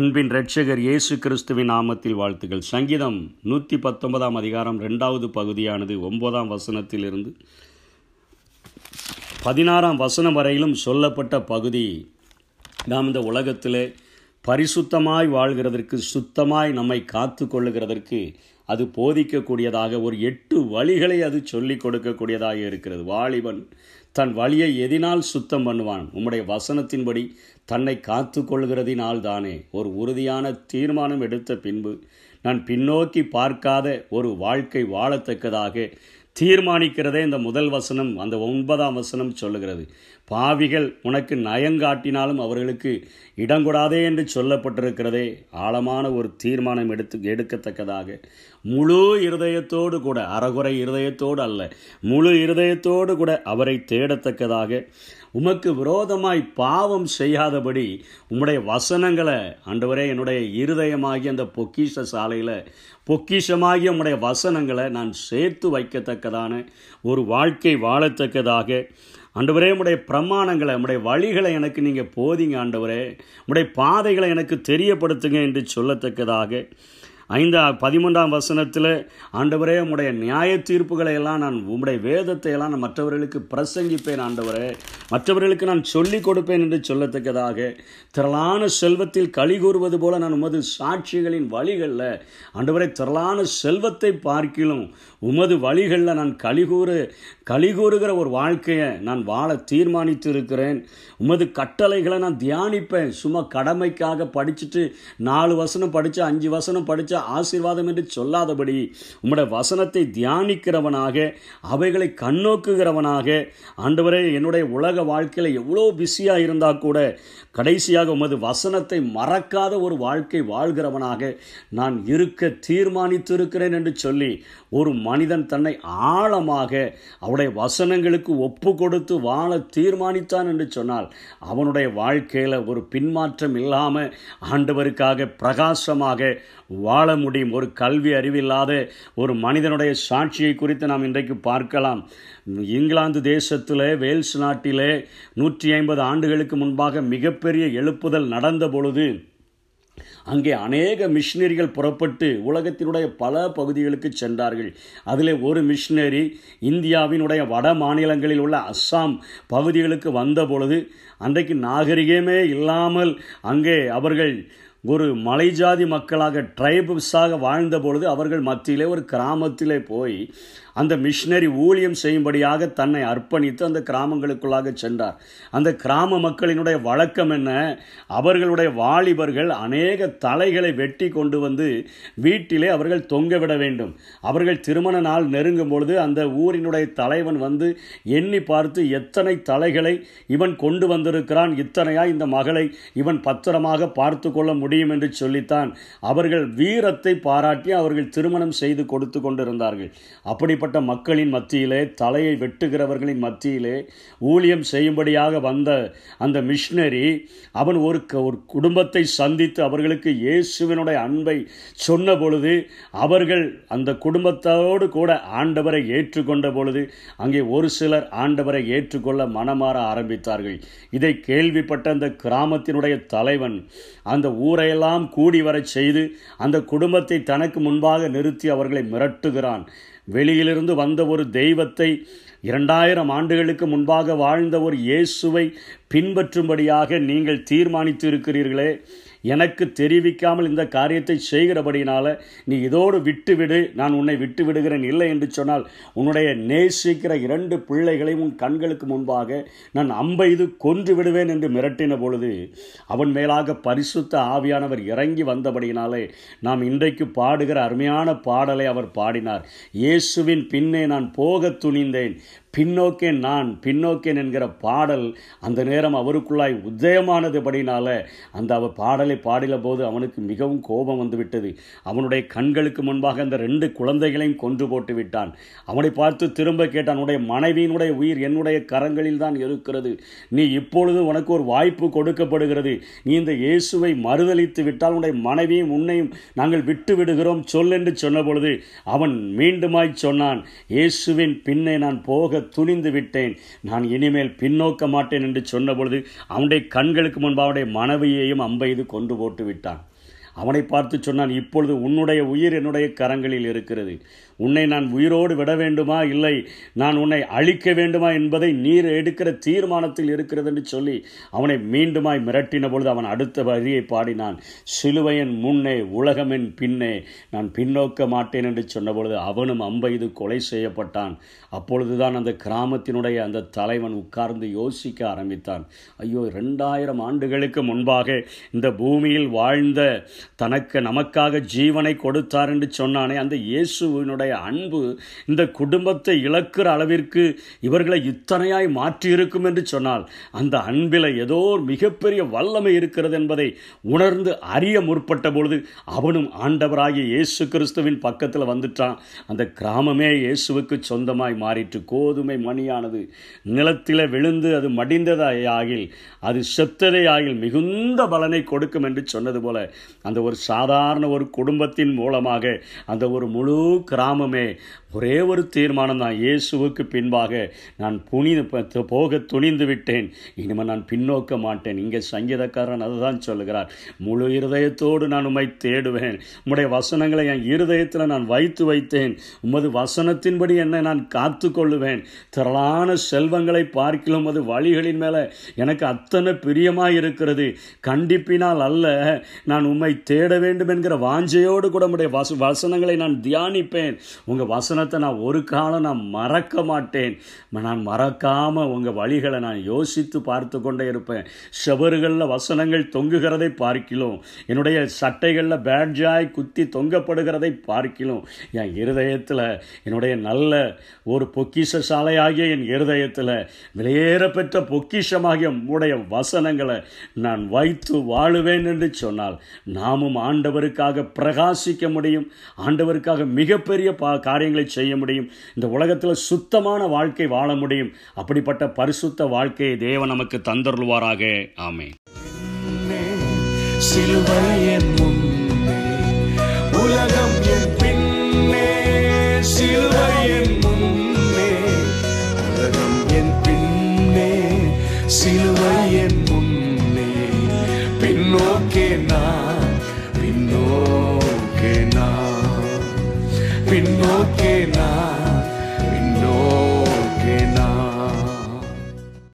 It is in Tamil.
அன்பின் இரட்சகர் இயேசு கிறிஸ்துவின் நாமத்தில் வாழ்த்துக்கள் சங்கீதம் நூற்றி பத்தொன்பதாம் அதிகாரம் ரெண்டாவது பகுதியானது ஒன்பதாம் வசனத்திலிருந்து பதினாறாம் வசனம் வரையிலும் சொல்லப்பட்ட பகுதி. நாம் இந்த உலகத்திலே பரிசுத்தமாய் வாழ்கிறதற்கு சுத்தமாய் நம்மை காத்து கொள்ளுகிறதற்கு அது போதிக்கக்கூடியதாக ஒரு எட்டு வழிகளை அது சொல்லிக் கொடுக்கக்கூடியதாக இருக்கிறது. வாலிபன் தன் வழியை எதினால் சுத்தம் பண்ணுவான். உம்முடைய வசனத்தின்படி தன்னை காத்து கொள்கிறதினால் தானே ஒரு உறுதியான தீர்மானம் எடுத்த பின்பு நான் பின்னோக்கி பார்க்காத ஒரு வாழ்க்கை வாழத்தக்கதாக தீர்மானிக்கிறதே இந்த முதல் வசனம் அந்த ஒன்பதாம் வசனம் சொல்லுகிறது. பாவிகள் உனக்கு நயங்காட்டினாலும் அவர்களுக்கு இடங்கொடாதே என்று சொல்லப்பட்டிருக்கிறதே. ஆழமான ஒரு தீர்மானம் எடுத்து எடுக்கத்தக்கதாக. முழு இருதயத்தோடு கூட அறகுறை இருதயத்தோடு அல்ல முழு இருதயத்தோடு கூட அவரை தேடத்தக்கதாக. உமக்கு விரோதமாய் பாவம் செய்யாதபடி உம்முடைய வசனங்களை ஆண்டவரே என்னுடைய இருதயமாகி அந்த பொக்கிஷ சாலையில் பொக்கிஷமாகி உம்முடைய வசனங்களை நான் சேர்த்து வைக்கத்தக்கதான ஒரு வாழ்க்கை வாழத்தக்கதாக. ஆண்டவரே உடைய பிரமாணங்களை உடைய வழிகளை எனக்கு நீங்கள் போதிங்க ஆண்டவரே. உடைய பாதைகளை எனக்கு தெரியப்படுத்துங்க என்று சொல்லத்தக்கதாக ஐந்தா பதிமூன்றாம் வசனத்தில் ஆண்டவரே உம்முடைய நியாய தீர்ப்புகளை எல்லாம் நான் உம்முடைய வேதத்தை எல்லாம் நான் மற்றவர்களுக்கு பிரசங்கிப்பேன் ஆண்டவரே. மற்றவர்களுக்கு நான் சொல்லிக் கொடுப்பேன் என்று சொல்லத்தக்கதாக. திரளான செல்வத்தில் களி கூறுவது போல நான் உமது சாட்சிகளின் வழிகளில் ஆண்டவரை திரளான செல்வத்தை பார்க்கிலும் உமது வழிகளில் நான் கலிகூறு கலிகூறுகிற ஒரு வாழ்க்கையை நான் வாழ தீர்மானித்து இருக்கிறேன் உமது கட்டளைகளை நான் தியானிப்பேன். சும்மா கடமைக்காக படிச்சுட்டு நாலு வசனம் படித்தா அஞ்சு வசனம் படித்தா ஆசீர்வாதம் என்று சொல்லாதபடி உம்முடைய வசனத்தை தியானிக்கிறவனாக அவைகளை கண்ணோக்குகிறவனாக ஆண்டவரே என்னுடைய உலக வாழ்க்கையில் எவ்வளோ பிஸியாக இருந்தால் கூட கடைசியாக உமது வசனத்தை மறக்காத ஒரு வாழ்க்கை வாழ்கிறவனாக நான் இருக்க தீர்மானித்து இருக்கிறேன் என்று சொல்லி ஒரு மனிதன் தன்னை ஆழமாக அவருடைய வசனங்களுக்கு ஒப்பு கொடுத்து வாழ தீர்மானித்தான் என்று சொன்னால் அவனுடைய வாழ்க்கையில் ஒரு பின்மாற்றம் இல்லாமல் ஆண்டவருக்காக பிரகாசமாக வாழ முடியும். ஒரு கல்வி அறிவில்லாத ஒரு மனிதனுடைய சாட்சியை குறித்து நாம் இன்றைக்கு பார்க்கலாம். இங்கிலாந்து தேசத்தில் வேல்ஸ் நாட்டிலே நூற்றி ஐம்பது ஆண்டுகளுக்கு முன்பாக மிகப்பெரிய எழுப்புதல் நடந்த பொழுது அங்கே அநேக மிஷினரிகள் புறப்பட்டு உலகத்தினுடைய பல பகுதிகளுக்கு சென்றார்கள். அதில் ஒரு மிஷினரி இந்தியாவினுடைய வட மாநிலங்களில் உள்ள அஸ்ஸாம் பகுதிகளுக்கு வந்த பொழுது அன்றைக்கு நாகரிகமே இல்லாமல் அங்கே அவர்கள் ஒரு மலைஜாதி மக்களாக ட்ரைபுஸாக வாழ்ந்த பொழுது அவர்கள் மத்தியிலே ஒரு கிராமத்திலே போய் அந்த மிஷினரி ஊழியம் செய்யும்படியாக தன்னை அர்ப்பணித்து அந்த கிராமங்களுக்குள்ளாக சென்றார். அந்த கிராம மக்களினுடைய வழக்கம் என்ன? அவர்களுடைய வாலிபர்கள் அநேக தலைகளை வெட்டி கொண்டு வந்து வீட்டிலே அவர்கள் தொங்கவிட வேண்டும். அவர்கள் திருமண நாள் நெருங்கும் பொழுது அந்த ஊரினுடைய தலைவன் வந்து எண்ணி பார்த்து எத்தனை தலைகளை இவன் கொண்டு வந்திருக்கிறான்? இத்தனையா இந்த மகளை இவன் பத்திரமாக பார்த்து கொள்ள முடியும்? என்று சொல்லித்தான். அவர்கள் வீரத்தை பாராட்டி அவர்கள் திருமணம் செய்து கொடுத்து கொண்டிருந்தார்கள். அப்படிப்பட்ட மக்களின் மத்தியிலே தலையை வெட்டுகிறவர்களின் மத்தியிலே ஊழியம் செய்யும்படியாக வந்த அந்த மிஷினரி அவன் ஒரு ஒரு குடும்பத்தை சந்தித்து அவர்களுக்கு இயேசுவினுடைய அன்பை சொன்ன பொழுது அவர்கள் அந்த குடும்பத்தோடு கூட ஆண்டவரை ஏற்றுக்கொண்ட பொழுது அங்கே ஒரு சிலர் ஆண்டவரை ஏற்றுக்கொள்ள மனமாற ஆரம்பித்தார்கள். இதை கேள்விப்பட்ட அந்த கிராமத்தினுடைய தலைவன் அந்த ஊரையெல்லாம் கூடி வரச் செய்து அந்த குடும்பத்தை தனக்கு முன்பாக நிறுத்தி அவர்களை மிரட்டுகிறான். வெளியிலிருந்து வந்த ஒரு தெய்வத்தை இரண்டாயிரம் ஆண்டுகளுக்கு முன்பாக வாழ்ந்த ஒரு இயேசுவை பின்பற்றும்படியாக நீங்கள் தீர்மானித்து இருக்கிறீர்களே எனக்கு தெரிவிக்காமல் இந்த காரியத்தை செய்கிறபடினால நீ இதோடு விட்டுவிடு நான் உன்னை விட்டு விடுகிறேன் இல்லை என்று சொன்னால் உன்னுடைய நேசிக்கிற இரண்டு பிள்ளைகளை உன் கண்களுக்கு முன்பாக நான் அம்பெய்து கொன்று விடுவேன் என்று மிரட்டின பொழுது அவன் மேலாக பரிசுத்த ஆவியானவர் இறங்கி வந்தபடியினாலே நாம் இன்றைக்கு பாடுகிற அருமையான பாடலை அவர் பாடினார். இயேசுவின் பின்னே நான் போக துணிந்தேன். பின்னோக்கேன் நான் பின்னோக்கேன் என்கிற பாடல் அந்த நேரம் அவருக்குள்ளாய் உதயமானதுபடினால அந்த அவர் பாடலை பாடின போது அவனுக்கு மிகவும் கோபம் வந்துவிட்டது. அவனுடைய கண்களுக்கு முன்பாக அந்த ரெண்டு குழந்தைகளையும் கொன்று போட்டு விட்டான். அவனை பார்த்து திரும்ப கேட்டான் உடைய மனைவியினுடைய உயிர் என்னுடைய கரங்களில் தான் இருக்கிறது. நீ இப்பொழுது உனக்கு ஒரு வாய்ப்பு கொடுக்கப்படுகிறது. நீ இந்த இயேசுவை மறுதளித்து விட்டால் உன்னுடைய மனைவியும் உன்னையும் நாங்கள் விட்டு விடுகிறோம். சொல் என்று சொன்ன பொழுது அவன் மீண்டுமாய் சொன்னான் இயேசுவின் பின்னே நான் போக துணிந்து விட்டேன். நான் இனிமேல் பின்னோக்க மாட்டேன் என்று சொன்னபொழுது அவனுடைய கண்களுக்கு முன்பு அவனுடைய மனைவியையும் அம்பெய்து கொண்டு போட்டு விட்டான் அவனை பார்த்து சொன்னான் இப்பொழுது உன்னுடைய உயிர் என்னுடைய கரங்களில் இருக்கிறது. உன்னை நான் உயிரோடு விட வேண்டுமா? இல்லை. நான் உன்னை அழிக்க வேண்டுமா என்பதை நீர் எடுக்கிற தீர்மானத்தில் இருக்கிறது என்று சொல்லி அவனை மீண்டுமாய் மிரட்டின பொழுது அவன் அடுத்த வரியை பாடினான் சிலுவையன் முன்னே உலகமென் பின்னே நான் பின்னோக்க மாட்டேன் என்று சொன்னபொழுது அவனும் அம்பைது கொலை செய்யப்பட்டான். அப்பொழுதுதான் அந்த கிராமத்தினுடைய அந்த தலைவன் உட்கார்ந்து யோசிக்க ஆரம்பித்தான். ஐயோ ரெண்டாயிரம் ஆண்டுகளுக்கு முன்பாக இந்த பூமியில் வாழ்ந்த தனக்கு நமக்காக ஜீவனை கொடுத்தார் என்று சொன்னானே அந்த இயேசுவினுடைய அன்பு இந்த குடும்பத்தை இழக்கிற அளவிற்கு இவர்களை இத்தனையாய் மாற்றியிருக்கும் என்று சொன்னால் அந்த அன்பில் ஏதோ ஒரு மிகப்பெரிய வல்லமை இருக்கிறது என்பதை உணர்ந்து அறிய முற்பட்ட பொழுது அவனும் ஆண்டவராகிய இயேசு கிறிஸ்துவின் பக்கத்தில் வந்துட்டான். அந்த கிராமமே இயேசுவுக்கு சொந்தமாய் மாறிற்று. கோதுமை மணியானது நிலத்தில் விழுந்து அது மடிந்ததாகில் அது செத்ததே ஆகில் மிகுந்த பலனை கொடுக்கும் என்று சொன்னது போல அந்த ஒரு சாதாரண ஒரு குடும்பத்தின் மூலமாக அந்த ஒரு முழு கிராமமே ஒரே ஒரு தீர்மானம் தான் இயேசுவுக்கு பின்பாக நான் புனித போக துணிந்து விட்டேன். இனிமேல் நான் பின்னோக்க மாட்டேன். இங்கே சங்கீதக்காரன் அதுதான் சொல்லுகிறார். முழு இருதயத்தோடு நான் உம்மை தேடுவேன். உம்முடைய வசனங்களை என் இருதயத்தில் நான் வைத்து வைத்தேன். உமது வசனத்தின்படி என்னை நான் காத்து கொள்ளுவேன் திரளான செல்வங்களை பார்க்கிலும் அது வழிகளின் மேலே எனக்கு அத்தனை பிரியமாக இருக்கிறது. கண்டிப்பினால் அல்ல நான் உம்மை தேட வேண்டும் என்கிற வாஞ்சையோடு கூட உம்முடைய வச வசனங்களை நான் தியானிப்பேன். உங்கள் வசனத்தை நான் ஒரு காலம் நான் மறக்க மாட்டேன். நான் மறக்காமல் உங்கள் வழிகளை நான் யோசித்து பார்த்து கொண்டே இருப்பேன். செவறுகளில் வசனங்கள் தொங்குகிறதை பார்க்கிலும் என்னுடைய சட்டைகளில் பேட்ஜாய் குத்தி தொங்கப்படுகிறதை பார்க்கிலும் என் இருதயத்தில் என்னுடைய நல்ல ஒரு பொக்கிஷ சாலையாகிய என் இருதயத்தில் விலையேற பெற்ற பொக்கிஷமாகிய உடைய வசனங்களை நான் வைத்து வாழுவேன் என்று சொன்னால் நாமும் ஆண்டவருக்காக பிரகாசிக்க முடியும். ஆண்டவருக்காக மிகப்பெரிய பா காரியங்களை செய்ய முடியும். இந்த உலகத்தில் சுத்தமான வாழ்க்கை வாழ முடியும். அப்படிப்பட்ட பரிசுத்த வாழ்க்கையை தேவன் நமக்கு தந்தருள்வாராக. ஆமே உலகம் என் பின்னே சிலுவை முன்னே உலகம் என் பின்னே சிலுவை முன்னே பின்னோக்கே நான் பின்னோக்கே நான் பின்னோக்கே நான்